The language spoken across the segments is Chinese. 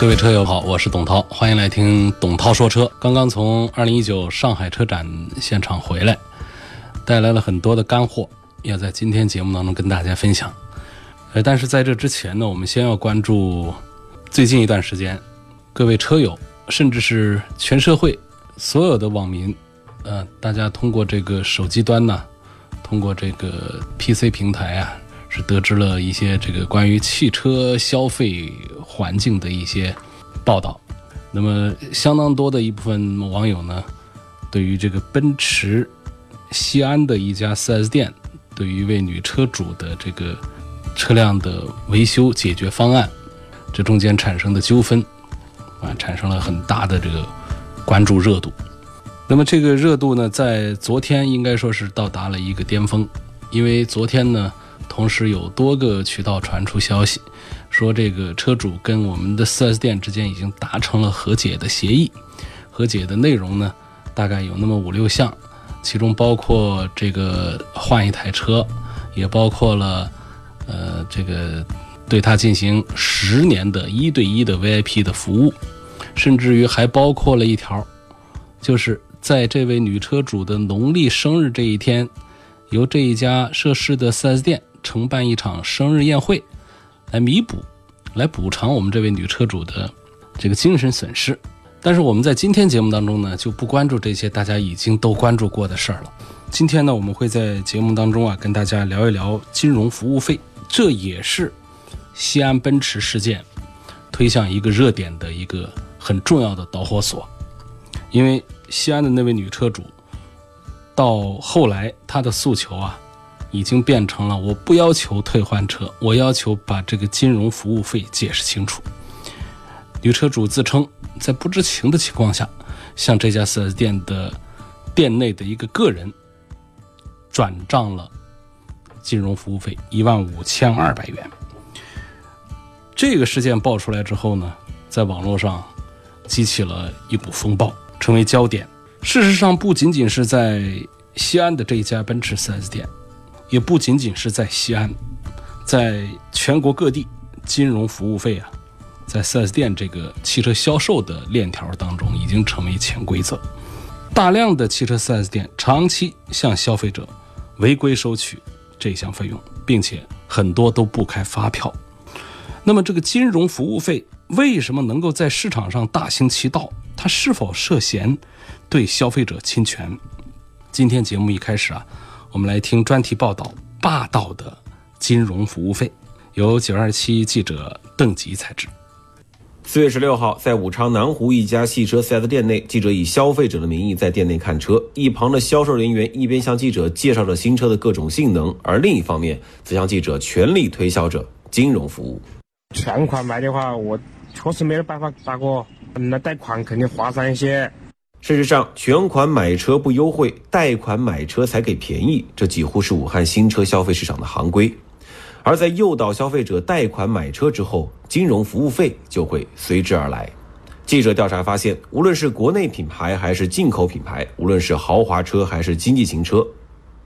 各位车友好，我是董涛，欢迎来听董涛说车。刚刚从二零一九上海车展现场回来，带来了很多的干货，要在今天节目当中跟大家分享。呃，但是在这之前呢，我们先要关注最近一段时间，各位车友，甚至是全社会所有的网民，呃，大家通过这个手机端呢，通过这个 PC 平台啊。是得知了一些这个关于汽车消费环境的一些报道，那么相当多的一部分网友呢，对于这个奔驰西安的一家 4S 店，对于一位女车主的这个车辆的维修解决方案，这中间产生的纠纷啊，产生了很大的这个关注热度。那么这个热度呢，在昨天应该说是到达了一个巅峰，因为昨天呢。同时有多个渠道传出消息，说这个车主跟我们的 4S 店之间已经达成了和解的协议。和解的内容呢，大概有那么五六项，其中包括这个换一台车，也包括了呃这个对他进行十年的一对一的 VIP 的服务，甚至于还包括了一条，就是在这位女车主的农历生日这一天，由这一家涉事的 4S 店。承办一场生日宴会，来弥补、来补偿我们这位女车主的这个精神损失。但是我们在今天节目当中呢，就不关注这些大家已经都关注过的事儿了。今天呢，我们会在节目当中啊，跟大家聊一聊金融服务费，这也是西安奔驰事件推向一个热点的一个很重要的导火索。因为西安的那位女车主，到后来她的诉求啊。已经变成了我不要求退换车，我要求把这个金融服务费解释清楚。女车主自称在不知情的情况下，向这家 4S 店的店内的一个个人转账了金融服务费一万五千二百元。这个事件爆出来之后呢，在网络上激起了一股风暴，成为焦点。事实上，不仅仅是在西安的这一家奔驰 4S 店。也不仅仅是在西安，在全国各地，金融服务费啊，在 4S 店这个汽车销售的链条当中已经成为潜规则。大量的汽车 4S 店长期向消费者违规收取这项费用，并且很多都不开发票。那么，这个金融服务费为什么能够在市场上大行其道？它是否涉嫌对消费者侵权？今天节目一开始啊。我们来听专题报道：霸道的金融服务费，由九二七记者邓吉采制。四月十六号，在武昌南湖一家汽车 4S 店内，记者以消费者的名义在店内看车，一旁的销售人员一边向记者介绍着新车的各种性能，而另一方面则向记者全力推销着金融服务。全款买的话，我确实没有办法，大哥，那贷款肯定划算一些。事实上，全款买车不优惠，贷款买车才给便宜，这几乎是武汉新车消费市场的行规。而在诱导消费者贷款买车之后，金融服务费就会随之而来。记者调查发现，无论是国内品牌还是进口品牌，无论是豪华车还是经济型车，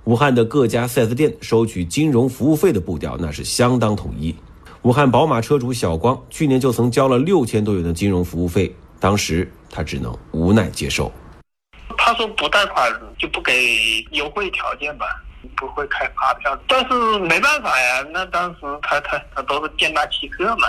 武汉的各家 4S 店收取金融服务费的步调那是相当统一。武汉宝马车主小光去年就曾交了六千多元的金融服务费。当时他只能无奈接受。他说不贷款就不给优惠条件吧，不会开发票。但是没办法呀，那当时他他他都是店大欺客嘛。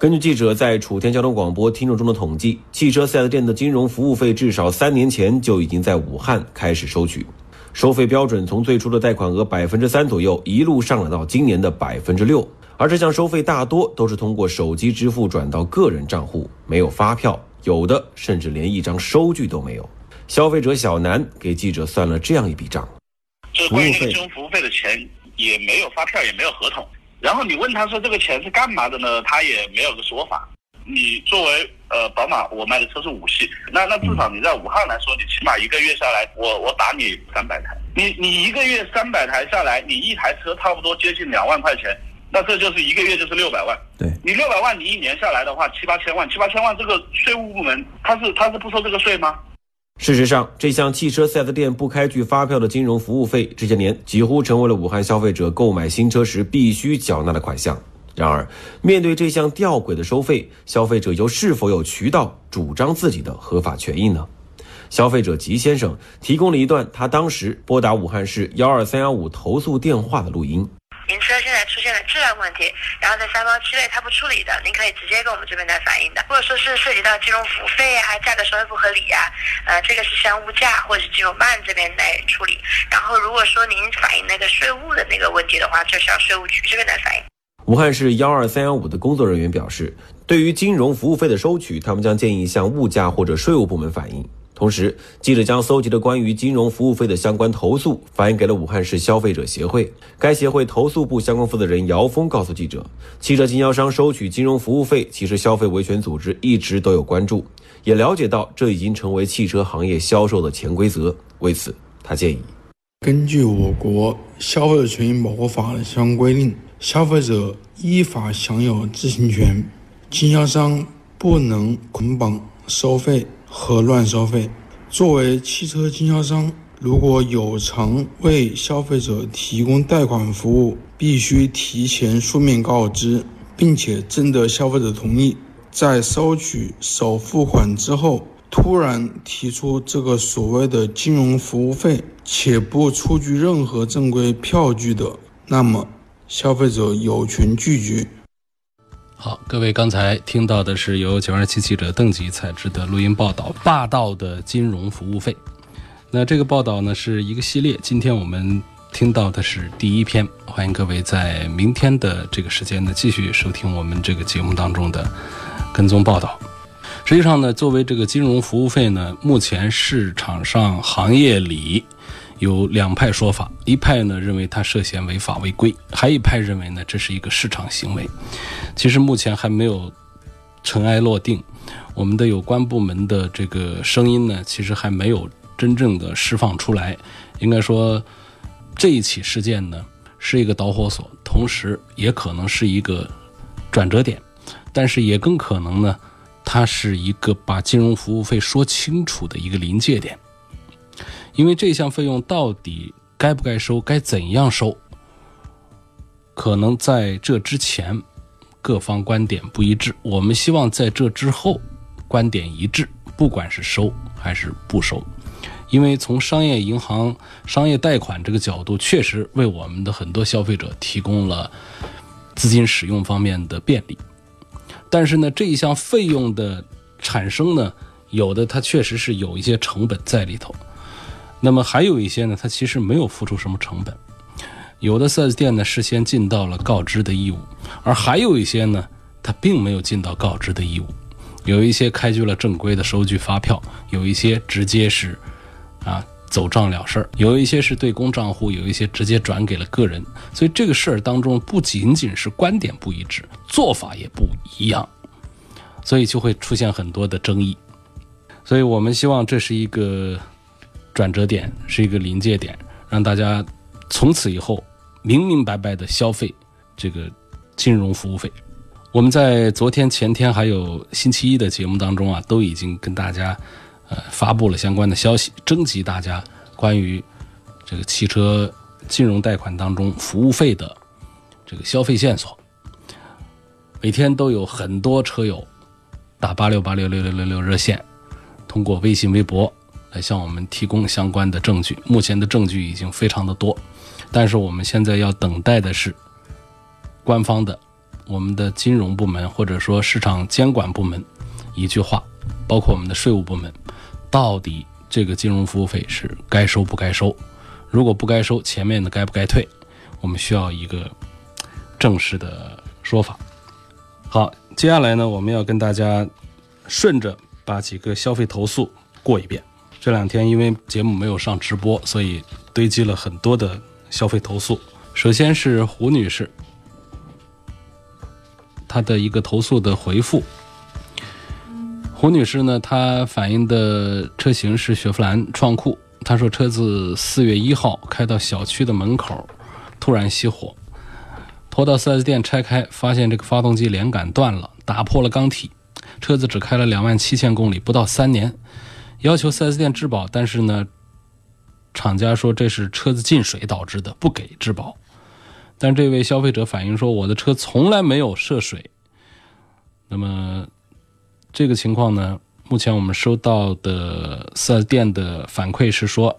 根据记者在楚天交通广播听众中的统计，汽车 4S 店的金融服务费至少三年前就已经在武汉开始收取，收费标准从最初的贷款额百分之三左右，一路上涨到今年的百分之六。而这项收费大多都是通过手机支付转到个人账户，没有发票，有的甚至连一张收据都没有。消费者小南给记者算了这样一笔账：这关于那个金融服务费的钱也没有发票，也没有合同。然后你问他说这个钱是干嘛的呢？他也没有个说法。你作为呃，宝马我卖的车是五系，那那至少你在武汉来说，你起码一个月下来，我我打你三百台，你你一个月三百台下来，你一台车差不多接近两万块钱，那这就是一个月就是六百万。对你六百万，你一年下来的话七八千万，七八千万，这个税务部门他是他是不收这个税吗？事实上，这项汽车 4S 店不开具发票的金融服务费，这些年几乎成为了武汉消费者购买新车时必须缴纳的款项。然而，面对这项吊诡的收费，消费者又是否有渠道主张自己的合法权益呢？消费者吉先生提供了一段他当时拨打武汉市幺二三幺五投诉电话的录音。您车现在出现了质量问题，然后在三包期内它不处理的，您可以直接跟我们这边来反映的。或者说是涉及到金融服务费呀、价格收费不合理呀、呃，这个是向物价或者是金融办这边来处理。然后如果说您反映那个税务的那个问题的话，就向税务局这边来反映。武汉市幺二三幺五的工作人员表示，对于金融服务费的收取，他们将建议向物价或者税务部门反映。同时，记者将搜集的关于金融服务费的相关投诉反映给了武汉市消费者协会。该协会投诉部相关负责人姚峰告诉记者，汽车经销商收取金融服务费，其实消费维权组织一直都有关注，也了解到这已经成为汽车行业销售的潜规则。为此，他建议，根据我国消费者权益保护法的相关规定，消费者依法享有知情权，经销商不能捆绑收费。和乱收费。作为汽车经销商，如果有偿为消费者提供贷款服务，必须提前书面告知，并且征得消费者同意。在收取首付款之后，突然提出这个所谓的金融服务费，且不出具任何正规票据的，那么消费者有权拒绝。好，各位，刚才听到的是由九二七记者邓吉采制的录音报道，《霸道的金融服务费》。那这个报道呢是一个系列，今天我们听到的是第一篇。欢迎各位在明天的这个时间呢继续收听我们这个节目当中的跟踪报道。实际上呢，作为这个金融服务费呢，目前市场上行业里。有两派说法，一派呢认为它涉嫌违法违规，还一派认为呢这是一个市场行为。其实目前还没有尘埃落定，我们的有关部门的这个声音呢，其实还没有真正的释放出来。应该说，这一起事件呢是一个导火索，同时也可能是一个转折点，但是也更可能呢，它是一个把金融服务费说清楚的一个临界点。因为这项费用到底该不该收，该怎样收，可能在这之前各方观点不一致。我们希望在这之后观点一致，不管是收还是不收。因为从商业银行、商业贷款这个角度，确实为我们的很多消费者提供了资金使用方面的便利。但是呢，这一项费用的产生呢，有的它确实是有一些成本在里头。那么还有一些呢，它其实没有付出什么成本。有的 4S 店呢事先尽到了告知的义务，而还有一些呢，它并没有尽到告知的义务。有一些开具了正规的收据发票，有一些直接是啊走账了事儿，有一些是对公账户，有一些直接转给了个人。所以这个事儿当中不仅仅是观点不一致，做法也不一样，所以就会出现很多的争议。所以我们希望这是一个。转折点是一个临界点，让大家从此以后明明白白的消费这个金融服务费。我们在昨天、前天还有星期一的节目当中啊，都已经跟大家呃发布了相关的消息，征集大家关于这个汽车金融贷款当中服务费的这个消费线索。每天都有很多车友打八六八六六六六六热线，通过微信、微博。向我们提供相关的证据。目前的证据已经非常的多，但是我们现在要等待的是官方的、我们的金融部门或者说市场监管部门一句话，包括我们的税务部门，到底这个金融服务费是该收不该收？如果不该收，前面的该不该退？我们需要一个正式的说法。好，接下来呢，我们要跟大家顺着把几个消费投诉过一遍。这两天因为节目没有上直播，所以堆积了很多的消费投诉。首先是胡女士，她的一个投诉的回复，胡女士呢，她反映的车型是雪佛兰创酷。她说，车子四月一号开到小区的门口，突然熄火，拖到 4S 店拆开，发现这个发动机连杆断了，打破了缸体。车子只开了两万七千公里，不到三年，要求 4S 店质保，但是呢，厂家说这是车子进水导致的，不给质保。但这位消费者反映说，我的车从来没有涉水。那么。这个情况呢，目前我们收到的四 S 店的反馈是说，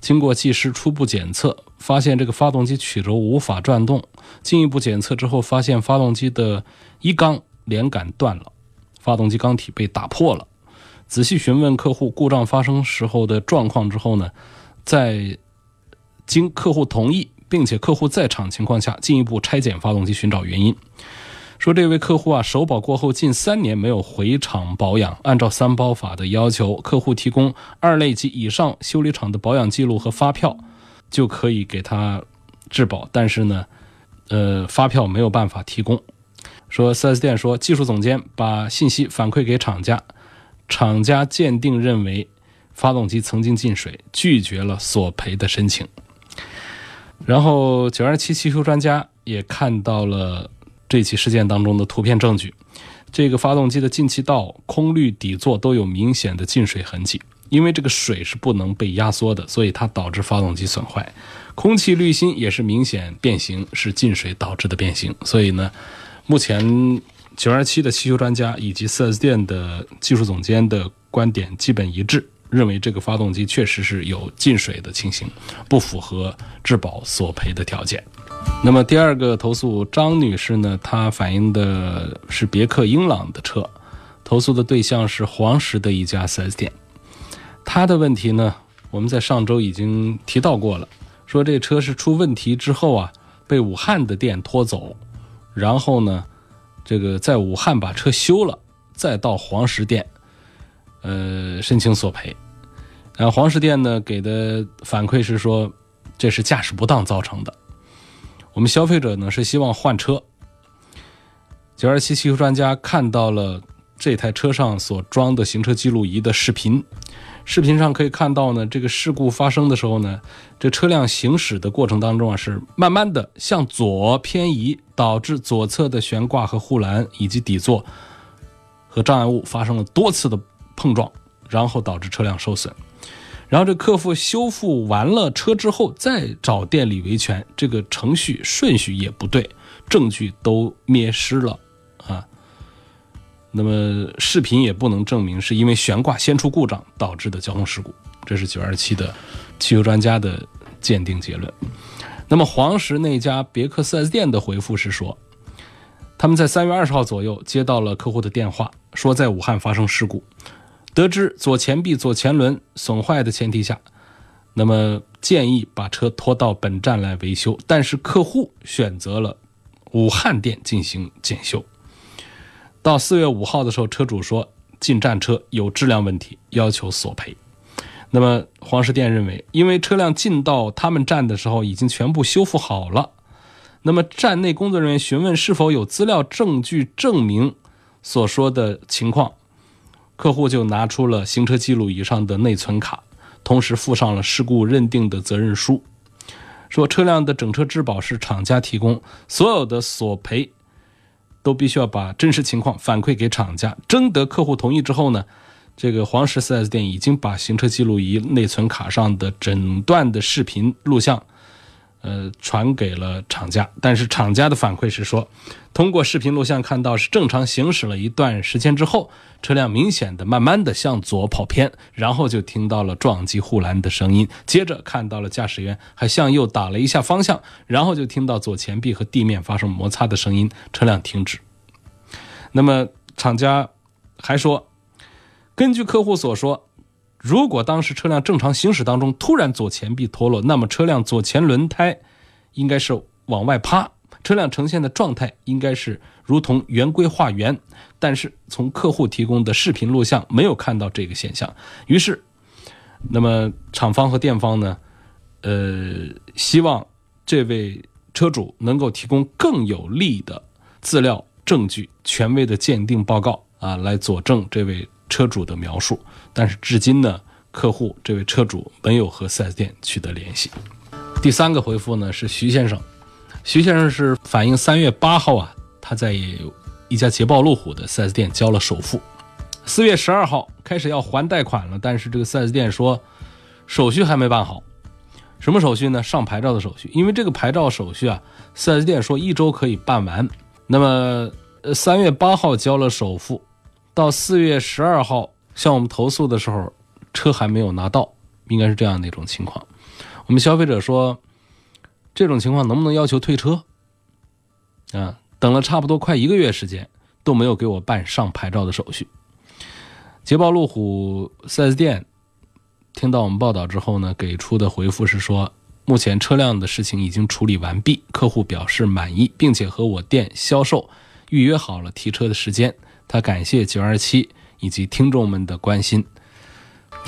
经过技师初步检测，发现这个发动机曲轴无法转动。进一步检测之后，发现发动机的一缸连杆断了，发动机缸体被打破了。仔细询问客户故障发生时候的状况之后呢，在经客户同意并且客户在场情况下，进一步拆检发动机，寻找原因。说这位客户啊，首保过后近三年没有回厂保养，按照三包法的要求，客户提供二类及以上修理厂的保养记录和发票，就可以给他质保。但是呢，呃，发票没有办法提供。说 4S 店说，技术总监把信息反馈给厂家，厂家鉴定认为发动机曾经进水，拒绝了索赔的申请。然后927汽修专家也看到了。这起事件当中的图片证据，这个发动机的进气道、空滤底座都有明显的进水痕迹。因为这个水是不能被压缩的，所以它导致发动机损坏。空气滤芯也是明显变形，是进水导致的变形。所以呢，目前九二七的汽修专家以及四 S 店的技术总监的观点基本一致，认为这个发动机确实是有进水的情形，不符合质保索赔的条件。那么第二个投诉张女士呢，她反映的是别克英朗的车，投诉的对象是黄石的一家 4S 店。她的问题呢，我们在上周已经提到过了，说这车是出问题之后啊，被武汉的店拖走，然后呢，这个在武汉把车修了，再到黄石店，呃，申请索赔。然后黄石店呢给的反馈是说，这是驾驶不当造成的。我们消费者呢是希望换车。九二七汽修专家看到了这台车上所装的行车记录仪的视频，视频上可以看到呢，这个事故发生的时候呢，这车辆行驶的过程当中啊，是慢慢的向左偏移，导致左侧的悬挂和护栏以及底座和障碍物发生了多次的碰撞，然后导致车辆受损。然后这客户修复完了车之后，再找店里维权，这个程序顺序也不对，证据都灭失了啊。那么视频也不能证明是因为悬挂先出故障导致的交通事故，这是九二七的汽修专家的鉴定结论。那么黄石那家别克 4S 店的回复是说，他们在三月二十号左右接到了客户的电话，说在武汉发生事故。得知左前臂、左前轮损坏的前提下，那么建议把车拖到本站来维修。但是客户选择了武汉店进行检修。到四月五号的时候，车主说进站车有质量问题，要求索赔。那么黄石店认为，因为车辆进到他们站的时候已经全部修复好了，那么站内工作人员询问是否有资料证据证明所说的情况。客户就拿出了行车记录仪上的内存卡，同时附上了事故认定的责任书，说车辆的整车质保是厂家提供，所有的索赔都必须要把真实情况反馈给厂家。征得客户同意之后呢，这个黄石 4S 店已经把行车记录仪内存卡上的诊断的视频录像。呃，传给了厂家，但是厂家的反馈是说，通过视频录像看到是正常行驶了一段时间之后，车辆明显的慢慢的向左跑偏，然后就听到了撞击护栏的声音，接着看到了驾驶员还向右打了一下方向，然后就听到左前臂和地面发生摩擦的声音，车辆停止。那么厂家还说，根据客户所说。如果当时车辆正常行驶当中突然左前臂脱落，那么车辆左前轮胎应该是往外趴，车辆呈现的状态应该是如同圆规画圆。但是从客户提供的视频录像没有看到这个现象，于是，那么厂方和店方呢，呃，希望这位车主能够提供更有力的资料证据、权威的鉴定报告啊，来佐证这位车主的描述，但是至今呢，客户这位车主没有和 4S 店取得联系。第三个回复呢是徐先生，徐先生是反映三月八号啊，他在一家捷豹路虎的 4S 店交了首付，四月十二号开始要还贷款了，但是这个 4S 店说手续还没办好。什么手续呢？上牌照的手续，因为这个牌照手续啊，4S 店说一周可以办完。那么，呃，三月八号交了首付，到四月十二号向我们投诉的时候，车还没有拿到，应该是这样的一种情况。我们消费者说，这种情况能不能要求退车？啊，等了差不多快一个月时间，都没有给我办上牌照的手续。捷豹路虎 4S 店。听到我们报道之后呢，给出的回复是说，目前车辆的事情已经处理完毕，客户表示满意，并且和我店销售预约好了提车的时间。他感谢九二七以及听众们的关心。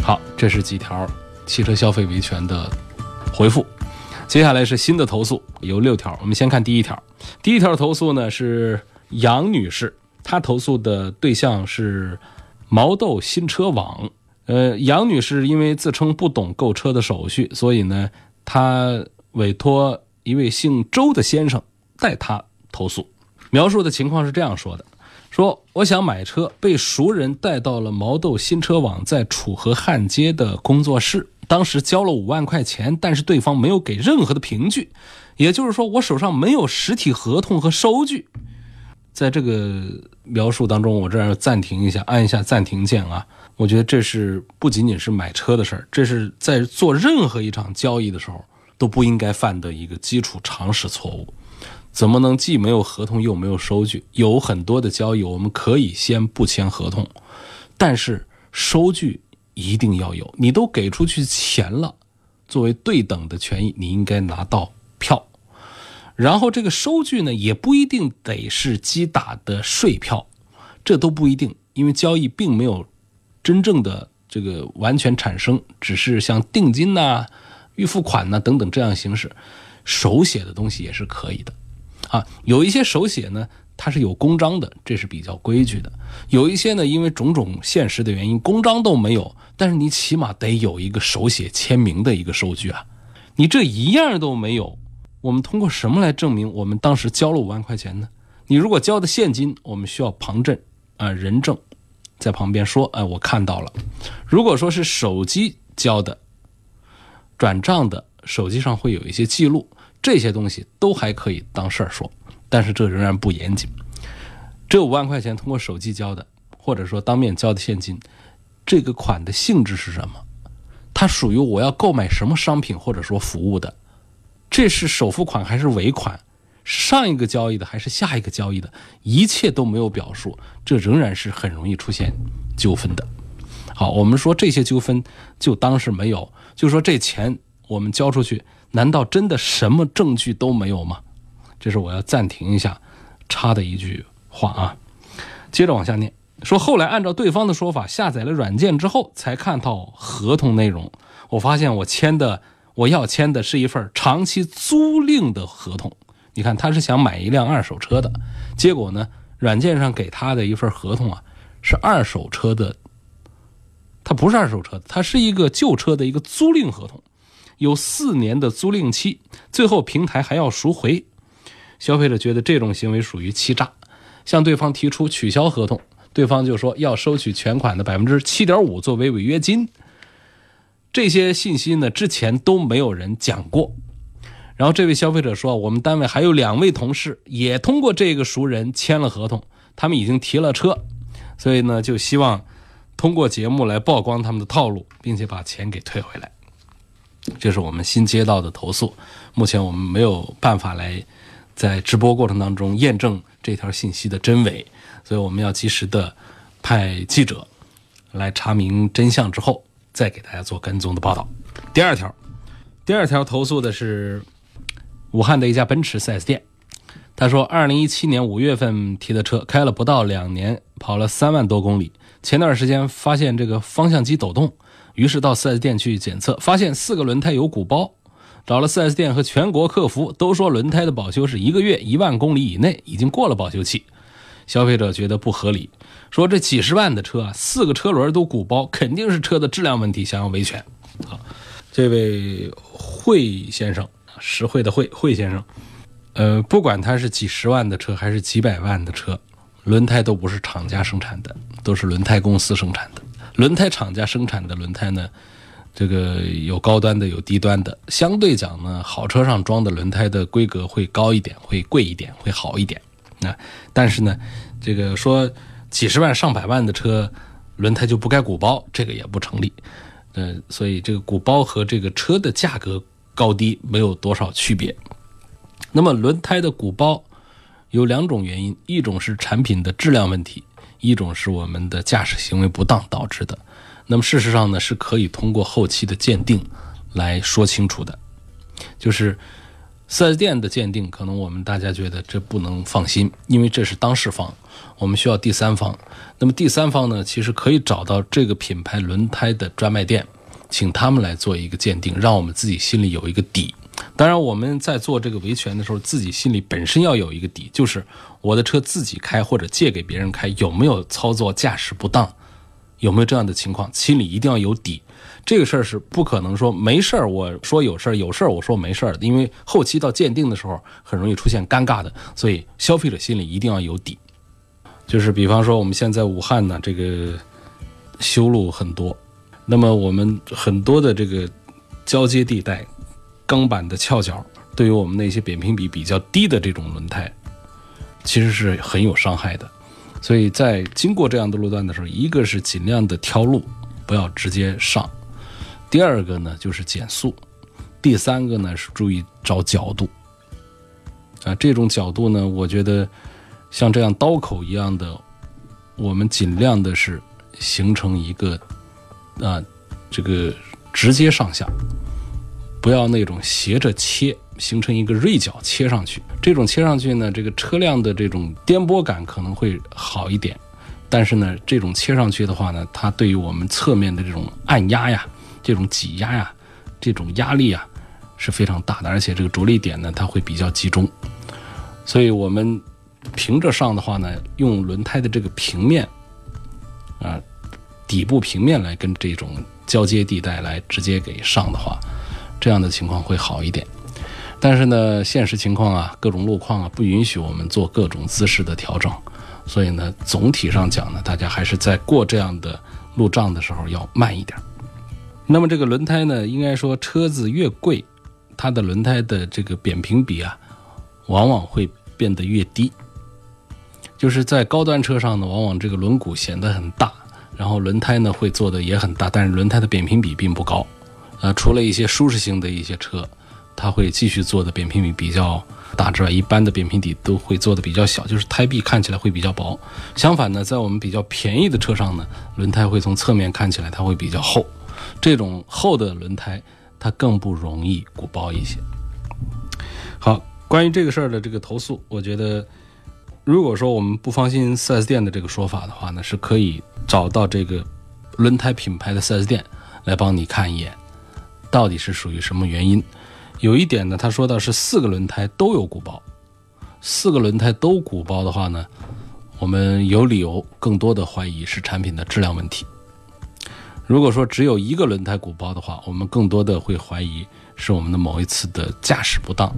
好，这是几条汽车消费维权的回复。接下来是新的投诉，有六条。我们先看第一条。第一条投诉呢是杨女士，她投诉的对象是毛豆新车网。呃，杨女士因为自称不懂购车的手续，所以呢，她委托一位姓周的先生代她投诉。描述的情况是这样说的：说我想买车，被熟人带到了毛豆新车网在楚河汉街的工作室，当时交了五万块钱，但是对方没有给任何的凭据，也就是说，我手上没有实体合同和收据。在这个描述当中，我这儿暂停一下，按一下暂停键啊。我觉得这是不仅仅是买车的事儿，这是在做任何一场交易的时候都不应该犯的一个基础常识错误。怎么能既没有合同又没有收据？有很多的交易我们可以先不签合同，但是收据一定要有。你都给出去钱了，作为对等的权益，你应该拿到票。然后这个收据呢，也不一定得是机打的税票，这都不一定，因为交易并没有。真正的这个完全产生，只是像定金呐、预付款呐等等这样形式，手写的东西也是可以的，啊，有一些手写呢，它是有公章的，这是比较规矩的；有一些呢，因为种种现实的原因，公章都没有，但是你起码得有一个手写签名的一个收据啊，你这一样都没有，我们通过什么来证明我们当时交了五万块钱呢？你如果交的现金，我们需要旁证啊，人证。在旁边说：“哎，我看到了。如果说是手机交的、转账的，手机上会有一些记录，这些东西都还可以当事儿说。但是这仍然不严谨。这五万块钱通过手机交的，或者说当面交的现金，这个款的性质是什么？它属于我要购买什么商品或者说服务的？这是首付款还是尾款？”上一个交易的还是下一个交易的，一切都没有表述，这仍然是很容易出现纠纷的。好，我们说这些纠纷就当是没有，就说这钱我们交出去，难道真的什么证据都没有吗？这是我要暂停一下插的一句话啊。接着往下念，说后来按照对方的说法，下载了软件之后才看到合同内容，我发现我签的我要签的是一份长期租赁的合同。你看，他是想买一辆二手车的，结果呢，软件上给他的一份合同啊，是二手车的，它不是二手车，它是一个旧车的一个租赁合同，有四年的租赁期，最后平台还要赎回。消费者觉得这种行为属于欺诈，向对方提出取消合同，对方就说要收取全款的百分之七点五作为违约金。这些信息呢，之前都没有人讲过。然后这位消费者说：“我们单位还有两位同事也通过这个熟人签了合同，他们已经提了车，所以呢，就希望通过节目来曝光他们的套路，并且把钱给退回来。”这是我们新接到的投诉，目前我们没有办法来在直播过程当中验证这条信息的真伪，所以我们要及时的派记者来查明真相之后，再给大家做跟踪的报道。第二条，第二条投诉的是。武汉的一家奔驰 4S 店，他说，二零一七年五月份提的车，开了不到两年，跑了三万多公里。前段时间发现这个方向机抖动，于是到 4S 店去检测，发现四个轮胎有鼓包。找了 4S 店和全国客服，都说轮胎的保修是一个月一万公里以内，已经过了保修期。消费者觉得不合理，说这几十万的车啊，四个车轮都鼓包，肯定是车的质量问题，想要维权。好，这位惠先生，实惠的惠惠先生，呃，不管他是几十万的车还是几百万的车，轮胎都不是厂家生产的，都是轮胎公司生产的。轮胎厂家生产的轮胎呢，这个有高端的，有低端的。相对讲呢，好车上装的轮胎的规格会高一点，会贵一点，会好一点。啊，但是呢，这个说几十万上百万的车轮胎就不该鼓包，这个也不成立。呃，所以这个鼓包和这个车的价格高低没有多少区别。那么轮胎的鼓包有两种原因，一种是产品的质量问题，一种是我们的驾驶行为不当导致的。那么事实上呢，是可以通过后期的鉴定来说清楚的，就是。4S 店的鉴定，可能我们大家觉得这不能放心，因为这是当事方，我们需要第三方。那么第三方呢，其实可以找到这个品牌轮胎的专卖店，请他们来做一个鉴定，让我们自己心里有一个底。当然，我们在做这个维权的时候，自己心里本身要有一个底，就是我的车自己开或者借给别人开，有没有操作驾驶不当，有没有这样的情况，心里一定要有底。这个事儿是不可能说没事儿，我说有事儿，有事儿我说没事儿，因为后期到鉴定的时候很容易出现尴尬的，所以消费者心里一定要有底。就是比方说我们现在武汉呢，这个修路很多，那么我们很多的这个交接地带，钢板的翘角，对于我们那些扁平比比较低的这种轮胎，其实是很有伤害的。所以在经过这样的路段的时候，一个是尽量的挑路，不要直接上。第二个呢就是减速，第三个呢是注意找角度，啊，这种角度呢，我觉得像这样刀口一样的，我们尽量的是形成一个啊，这个直接上下，不要那种斜着切，形成一个锐角切上去。这种切上去呢，这个车辆的这种颠簸感可能会好一点，但是呢，这种切上去的话呢，它对于我们侧面的这种按压呀。这种挤压呀，这种压力啊是非常大的，而且这个着力点呢，它会比较集中。所以，我们平着上的话呢，用轮胎的这个平面啊，底部平面来跟这种交接地带来直接给上的话，这样的情况会好一点。但是呢，现实情况啊，各种路况啊，不允许我们做各种姿势的调整。所以呢，总体上讲呢，大家还是在过这样的路障的时候要慢一点。那么这个轮胎呢，应该说车子越贵，它的轮胎的这个扁平比啊，往往会变得越低。就是在高端车上呢，往往这个轮毂显得很大，然后轮胎呢会做的也很大，但是轮胎的扁平比并不高。呃，除了一些舒适性的一些车，它会继续做的扁平比比较大之外，一般的扁平底都会做的比较小，就是胎壁看起来会比较薄。相反呢，在我们比较便宜的车上呢，轮胎会从侧面看起来它会比较厚。这种厚的轮胎，它更不容易鼓包一些。好，关于这个事儿的这个投诉，我觉得，如果说我们不放心 4S 店的这个说法的话呢，是可以找到这个轮胎品牌的 4S 店来帮你看一眼，到底是属于什么原因。有一点呢，他说到是四个轮胎都有鼓包，四个轮胎都鼓包的话呢，我们有理由更多的怀疑是产品的质量问题。如果说只有一个轮胎鼓包的话，我们更多的会怀疑是我们的某一次的驾驶不当，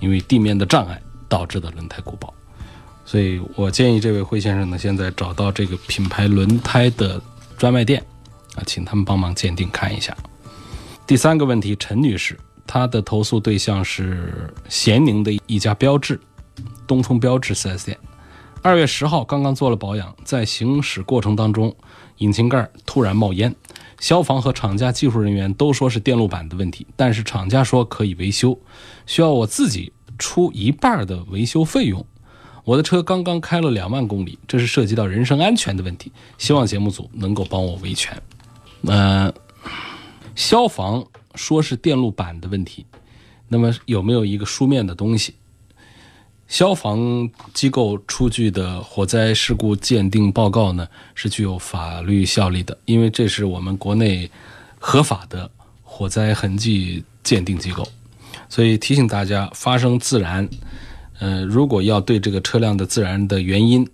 因为地面的障碍导致的轮胎鼓包。所以我建议这位惠先生呢，现在找到这个品牌轮胎的专卖店啊，请他们帮忙鉴定看一下。第三个问题，陈女士，她的投诉对象是咸宁的一家标致，东风标致 4S 店。二月十号刚刚做了保养，在行驶过程当中。引擎盖突然冒烟，消防和厂家技术人员都说是电路板的问题，但是厂家说可以维修，需要我自己出一半的维修费用。我的车刚刚开了两万公里，这是涉及到人身安全的问题，希望节目组能够帮我维权。呃，消防说是电路板的问题，那么有没有一个书面的东西？消防机构出具的火灾事故鉴定报告呢，是具有法律效力的，因为这是我们国内合法的火灾痕迹鉴定机构。所以提醒大家，发生自燃，呃，如果要对这个车辆的自燃的原因，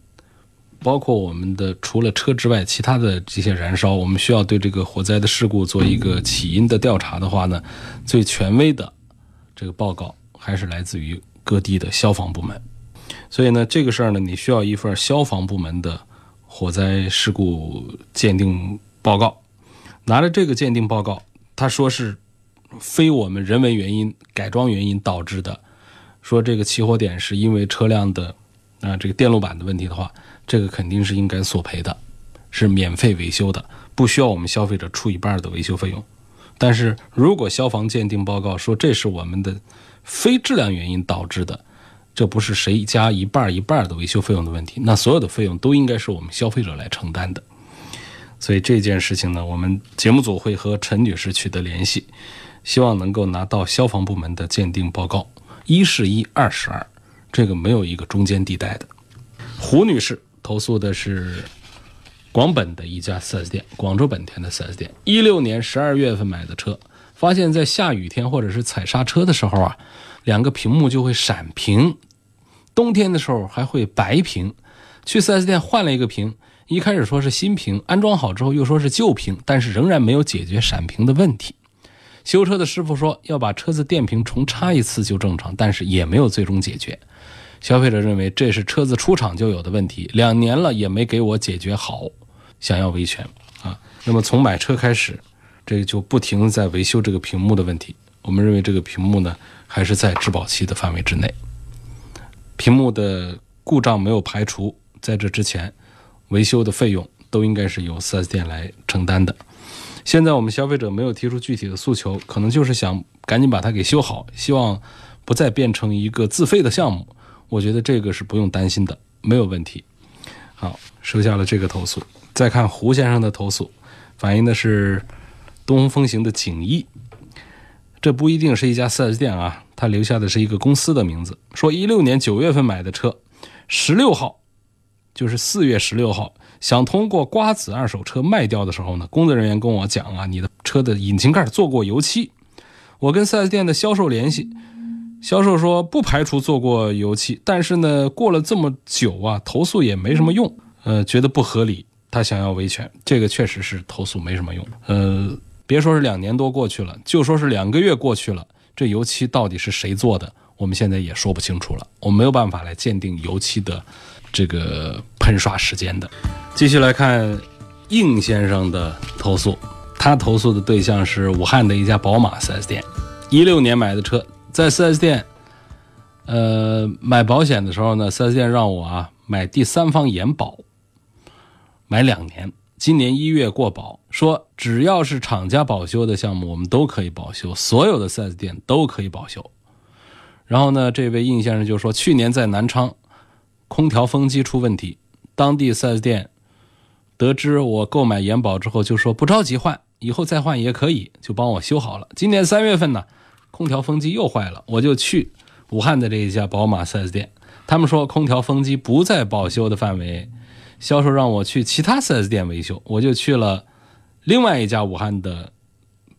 包括我们的除了车之外其他的这些燃烧，我们需要对这个火灾的事故做一个起因的调查的话呢，最权威的这个报告还是来自于各地的消防部门。所以呢，这个事儿呢，你需要一份消防部门的火灾事故鉴定报告。拿着这个鉴定报告，他说是非我们人为原因、改装原因导致的，说这个起火点是因为车辆的啊这个电路板的问题的话，这个肯定是应该索赔的，是免费维修的，不需要我们消费者出一半的维修费用。但是如果消防鉴定报告说这是我们的非质量原因导致的，这不是谁加一半一半的维修费用的问题，那所有的费用都应该是我们消费者来承担的。所以这件事情呢，我们节目组会和陈女士取得联系，希望能够拿到消防部门的鉴定报告，一是一，二是二，这个没有一个中间地带的。胡女士投诉的是广本的一家 4S 店，广州本田的 4S 店，一六年十二月份买的车，发现在下雨天或者是踩刹车的时候啊，两个屏幕就会闪屏，冬天的时候还会白屏。去 4S 店换了一个屏，一开始说是新屏，安装好之后又说是旧屏，但是仍然没有解决闪屏的问题。修车的师傅说要把车子电瓶重插一次就正常，但是也没有最终解决。消费者认为这是车子出厂就有的问题，两年了也没给我解决好，想要维权啊。那么从买车开始，这个就不停在维修这个屏幕的问题。我们认为这个屏幕呢还是在质保期的范围之内，屏幕的故障没有排除，在这之前，维修的费用都应该是由 4S 店来承担的。现在我们消费者没有提出具体的诉求，可能就是想赶紧把它给修好，希望不再变成一个自费的项目。我觉得这个是不用担心的，没有问题。好，收下了这个投诉。再看胡先生的投诉，反映的是东风风行的景逸，这不一定是一家 4S 店啊，他留下的是一个公司的名字，说一六年九月份买的车，十六号，就是四月十六号，想通过瓜子二手车卖掉的时候呢，工作人员跟我讲啊，你的车的引擎盖做过油漆，我跟 4S 店的销售联系。销售说不排除做过油漆，但是呢，过了这么久啊，投诉也没什么用，呃，觉得不合理，他想要维权，这个确实是投诉没什么用。呃，别说是两年多过去了，就说是两个月过去了，这油漆到底是谁做的，我们现在也说不清楚了，我没有办法来鉴定油漆的这个喷刷时间的。继续来看应先生的投诉，他投诉的对象是武汉的一家宝马 4S 店，一六年买的车。在 4S 店，呃，买保险的时候呢，4S 店让我啊买第三方延保，买两年，今年一月过保，说只要是厂家保修的项目，我们都可以保修，所有的 4S 店都可以保修。然后呢，这位应先生就说，去年在南昌，空调风机出问题，当地 4S 店得知我购买延保之后，就说不着急换，以后再换也可以，就帮我修好了。今年三月份呢。空调风机又坏了，我就去武汉的这一家宝马 4S 店，他们说空调风机不在保修的范围，销售让我去其他 4S 店维修，我就去了另外一家武汉的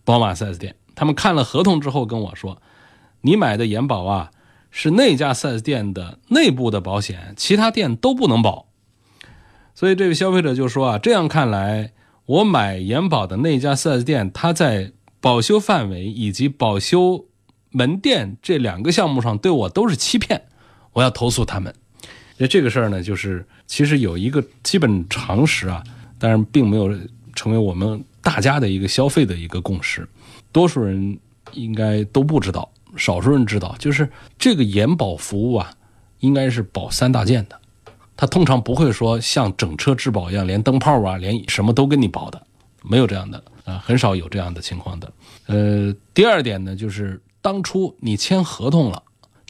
宝马 4S 店，他们看了合同之后跟我说，你买的延保啊是那家 4S 店的内部的保险，其他店都不能保，所以这位消费者就说啊，这样看来我买延保的那家 4S 店，他在。保修范围以及保修门店这两个项目上对我都是欺骗，我要投诉他们。那这个事儿呢，就是其实有一个基本常识啊，但是并没有成为我们大家的一个消费的一个共识。多数人应该都不知道，少数人知道，就是这个延保服务啊，应该是保三大件的。他通常不会说像整车质保一样，连灯泡啊，连什么都跟你保的，没有这样的。啊，很少有这样的情况的。呃，第二点呢，就是当初你签合同了，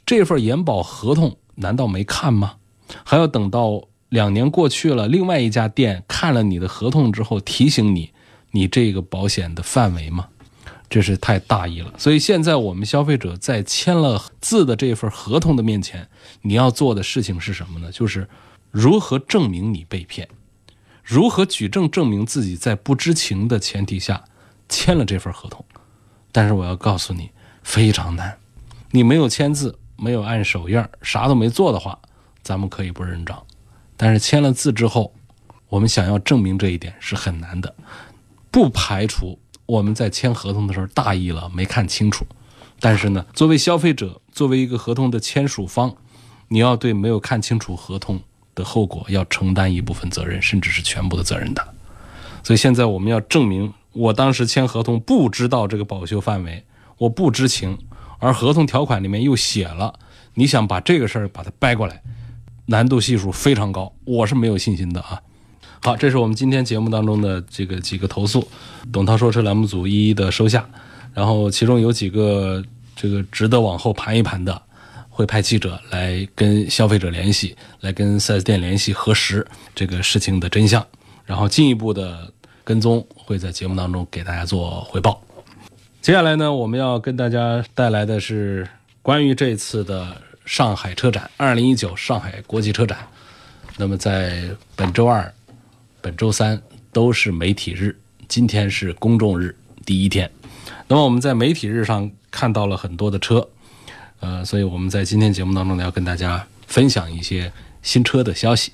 这份延保合同难道没看吗？还要等到两年过去了，另外一家店看了你的合同之后提醒你，你这个保险的范围吗？这是太大意了。所以现在我们消费者在签了字的这份合同的面前，你要做的事情是什么呢？就是如何证明你被骗。如何举证证明自己在不知情的前提下签了这份合同？但是我要告诉你，非常难。你没有签字，没有按手印，啥都没做的话，咱们可以不认账。但是签了字之后，我们想要证明这一点是很难的，不排除我们在签合同的时候大意了，没看清楚。但是呢，作为消费者，作为一个合同的签署方，你要对没有看清楚合同的后果要承担一部分责任，甚至是全部的责任的。所以现在我们要证明，我当时签合同不知道这个保修范围，我不知情，而合同条款里面又写了，你想把这个事儿把它掰过来，难度系数非常高，我是没有信心的啊。好，这是我们今天节目当中的这个几个投诉，董涛说车栏目组一一的收下，然后其中有几个这个值得往后盘一盘的，会派记者来跟消费者联系，来跟 4S 店联系核实这个事情的真相，然后进一步的跟踪会在节目当中给大家做汇报。接下来呢，我们要跟大家带来的是关于这次的上海车展，二零一九上海国际车展。那么在本周二、本周三都是媒体日，今天是公众日第一天。那么我们在媒体日上看到了很多的车，呃，所以我们在今天节目当中呢，要跟大家分享一些新车的消息。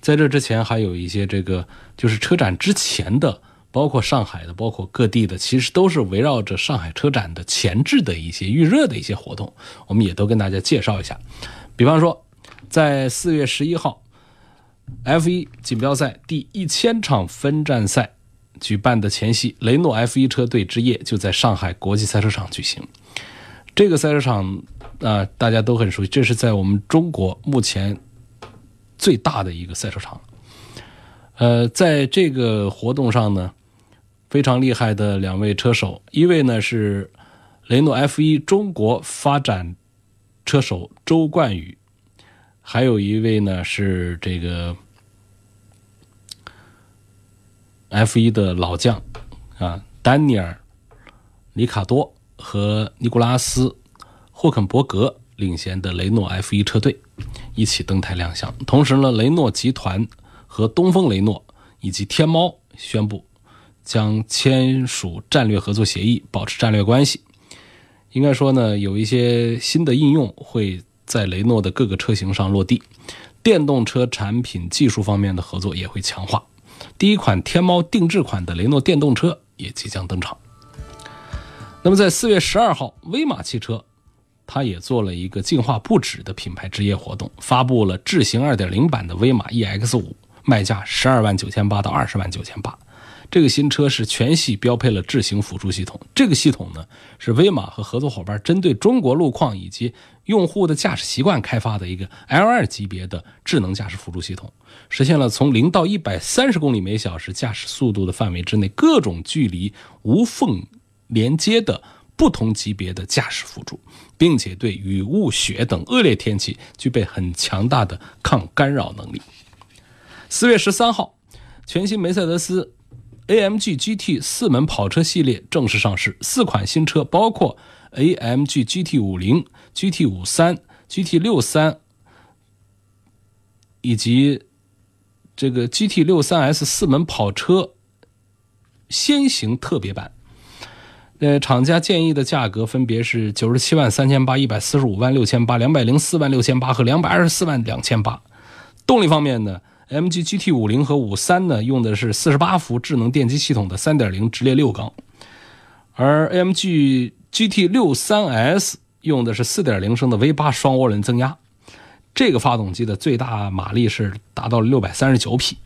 在这之前，还有一些这个就是车展之前的。包括上海的，包括各地的，其实都是围绕着上海车展的前置的一些预热的一些活动，我们也都跟大家介绍一下。比方说，在四月十一号，F1 锦标赛第一千场分站赛举办的前夕，雷诺 F1 车队之夜就在上海国际赛车场举行。这个赛车场啊，大家都很熟悉，这是在我们中国目前最大的一个赛车场。呃，在这个活动上呢。非常厉害的两位车手，一位呢是雷诺 F1 中国发展车手周冠宇，还有一位呢是这个 F1 的老将啊，丹尼尔·里卡多和尼古拉斯·霍肯伯格领衔的雷诺 F1 车队一起登台亮相。同时呢，雷诺集团和东风雷诺以及天猫宣布。将签署战略合作协议，保持战略关系。应该说呢，有一些新的应用会在雷诺的各个车型上落地，电动车产品技术方面的合作也会强化。第一款天猫定制款的雷诺电动车也即将登场。那么在四月十二号，威马汽车它也做了一个进化不止的品牌之夜活动，发布了智行二点零版的威马 EX 五，卖价十二万九千八到二十万九千八。这个新车是全系标配了智行辅助系统。这个系统呢，是威马和合作伙伴针对中国路况以及用户的驾驶习惯开发的一个 L2 级别的智能驾驶辅助系统，实现了从零到一百三十公里每小时驾驶速度的范围之内，各种距离无缝连接的不同级别的驾驶辅助，并且对雨雾、雪等恶劣天气具备很强大的抗干扰能力。四月十三号，全新梅赛德斯。AMG GT 四门跑车系列正式上市，四款新车包括 AMG GT 五零、GT 五三、GT 六三以及这个 GT 六三 S 四门跑车先行特别版。呃，厂家建议的价格分别是九十七万三千八、一百四十五万六千八、两百零四万六千八和两百二十四万两千八。动力方面呢？MG GT 五零和五三呢，用的是四十八伏智能电机系统的三点零直列六缸，而 AMG GT 六三 S 用的是四点零升的 V 八双涡轮增压，这个发动机的最大马力是达到了六百三十九匹，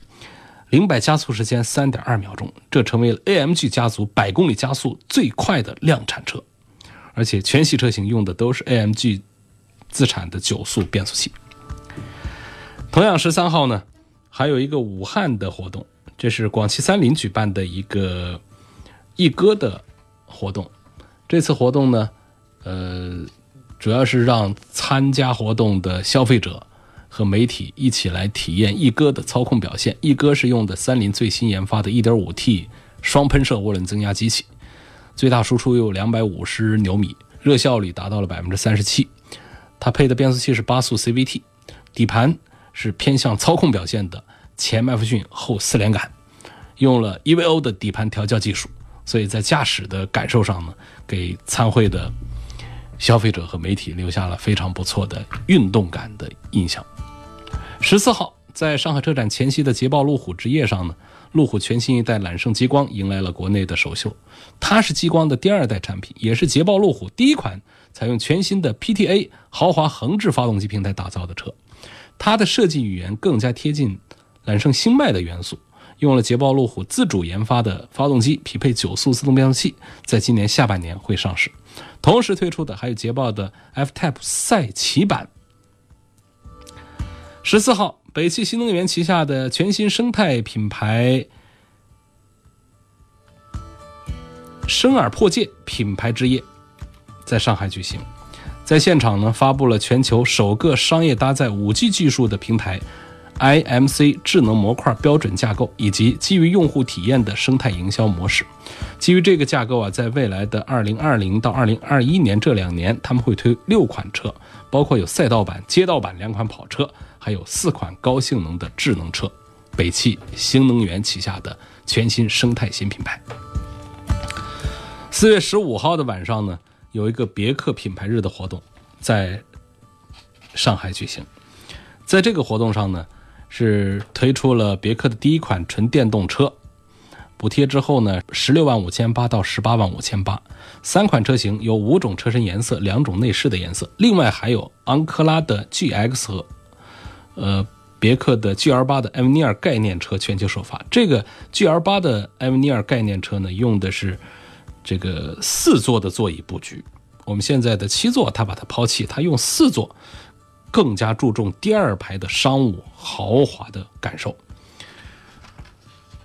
零百加速时间三点二秒钟，这成为了 AMG 家族百公里加速最快的量产车，而且全系车型用的都是 AMG 自产的九速变速器。同样十三号呢。还有一个武汉的活动，这是广汽三菱举办的一个一哥的活动。这次活动呢，呃，主要是让参加活动的消费者和媒体一起来体验一哥的操控表现。一哥是用的三菱最新研发的 1.5T 双喷射涡轮增压机器，最大输出有250牛米，热效率达到了百分之三十七。它配的变速器是八速 CVT，底盘。是偏向操控表现的前麦弗逊后四连杆，用了 EVO 的底盘调教技术，所以在驾驶的感受上呢，给参会的消费者和媒体留下了非常不错的运动感的印象。十四号，在上海车展前夕的捷豹路虎之夜上呢，路虎全新一代揽胜极光迎来了国内的首秀。它是极光的第二代产品，也是捷豹路虎第一款采用全新的 PTA 豪华横置发动机平台打造的车。它的设计语言更加贴近揽胜星脉的元素，用了捷豹路虎自主研发的发动机，匹配九速自动变速器，在今年下半年会上市。同时推出的还有捷豹的 F-Type 赛骑版。十四号，北汽新能源旗下的全新生态品牌“生而破界”品牌之夜在上海举行。在现场呢，发布了全球首个商业搭载 5G 技术的平台 IMC 智能模块标准架构，以及基于用户体验的生态营销模式。基于这个架构啊，在未来的2020到2021年这两年，他们会推六款车，包括有赛道版、街道版两款跑车，还有四款高性能的智能车。北汽新能源旗下的全新生态新品牌。四月十五号的晚上呢？有一个别克品牌日的活动，在上海举行。在这个活动上呢，是推出了别克的第一款纯电动车，补贴之后呢，十六万五千八到十八万五千八，三款车型有五种车身颜色，两种内饰的颜色，另外还有昂科拉的 GX 和呃别克的 GL 八的 M 尼尔概念车全球首发。这个 GL 八的 M 尼尔概念车呢，用的是。这个四座的座椅布局，我们现在的七座，它把它抛弃，它用四座，更加注重第二排的商务豪华的感受。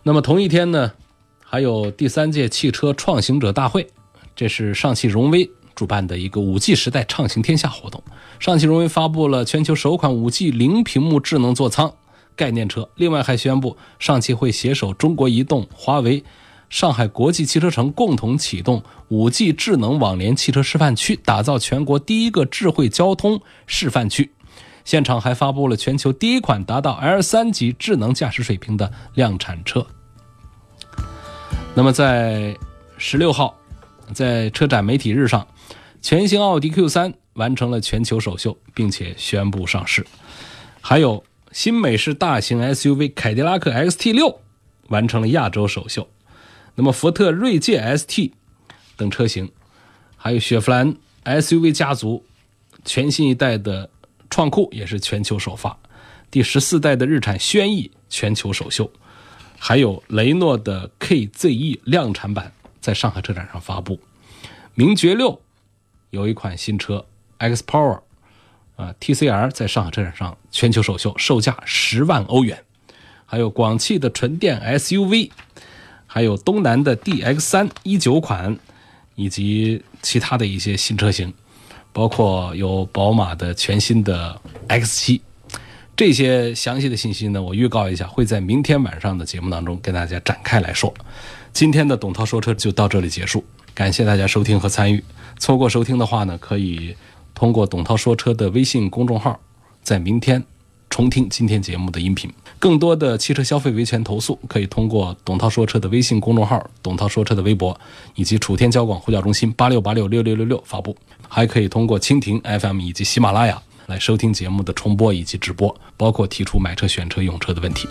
那么同一天呢，还有第三届汽车创行者大会，这是上汽荣威主办的一个五 G 时代畅行天下活动。上汽荣威发布了全球首款五 G 零屏幕智能座舱概念车，另外还宣布上汽会携手中国移动、华为。上海国际汽车城共同启动 5G 智能网联汽车示范区，打造全国第一个智慧交通示范区。现场还发布了全球第一款达到 L3 级智能驾驶水平的量产车。那么在十六号，在车展媒体日上，全新奥迪 Q3 完成了全球首秀，并且宣布上市。还有新美式大型 SUV 凯迪拉克 XT6 完成了亚洲首秀。那么，福特锐界 ST 等车型，还有雪佛兰 SUV 家族全新一代的创酷也是全球首发，第十四代的日产轩逸全球首秀，还有雷诺的 KZE 量产版在上海车展上发布，名爵六有一款新车 Xpower 啊 TCR 在上海车展上全球首秀，售价十万欧元，还有广汽的纯电 SUV。还有东南的 DX 三一九款，以及其他的一些新车型，包括有宝马的全新的 X 七，这些详细的信息呢，我预告一下，会在明天晚上的节目当中跟大家展开来说。今天的董涛说车就到这里结束，感谢大家收听和参与。错过收听的话呢，可以通过董涛说车的微信公众号，在明天。重听今天节目的音频，更多的汽车消费维权投诉，可以通过董涛说车的微信公众号、董涛说车的微博，以及楚天交广呼叫中心八六八六六六六六发布，还可以通过蜻蜓 FM 以及喜马拉雅来收听节目的重播以及直播，包括提出买车、选车、用车的问题。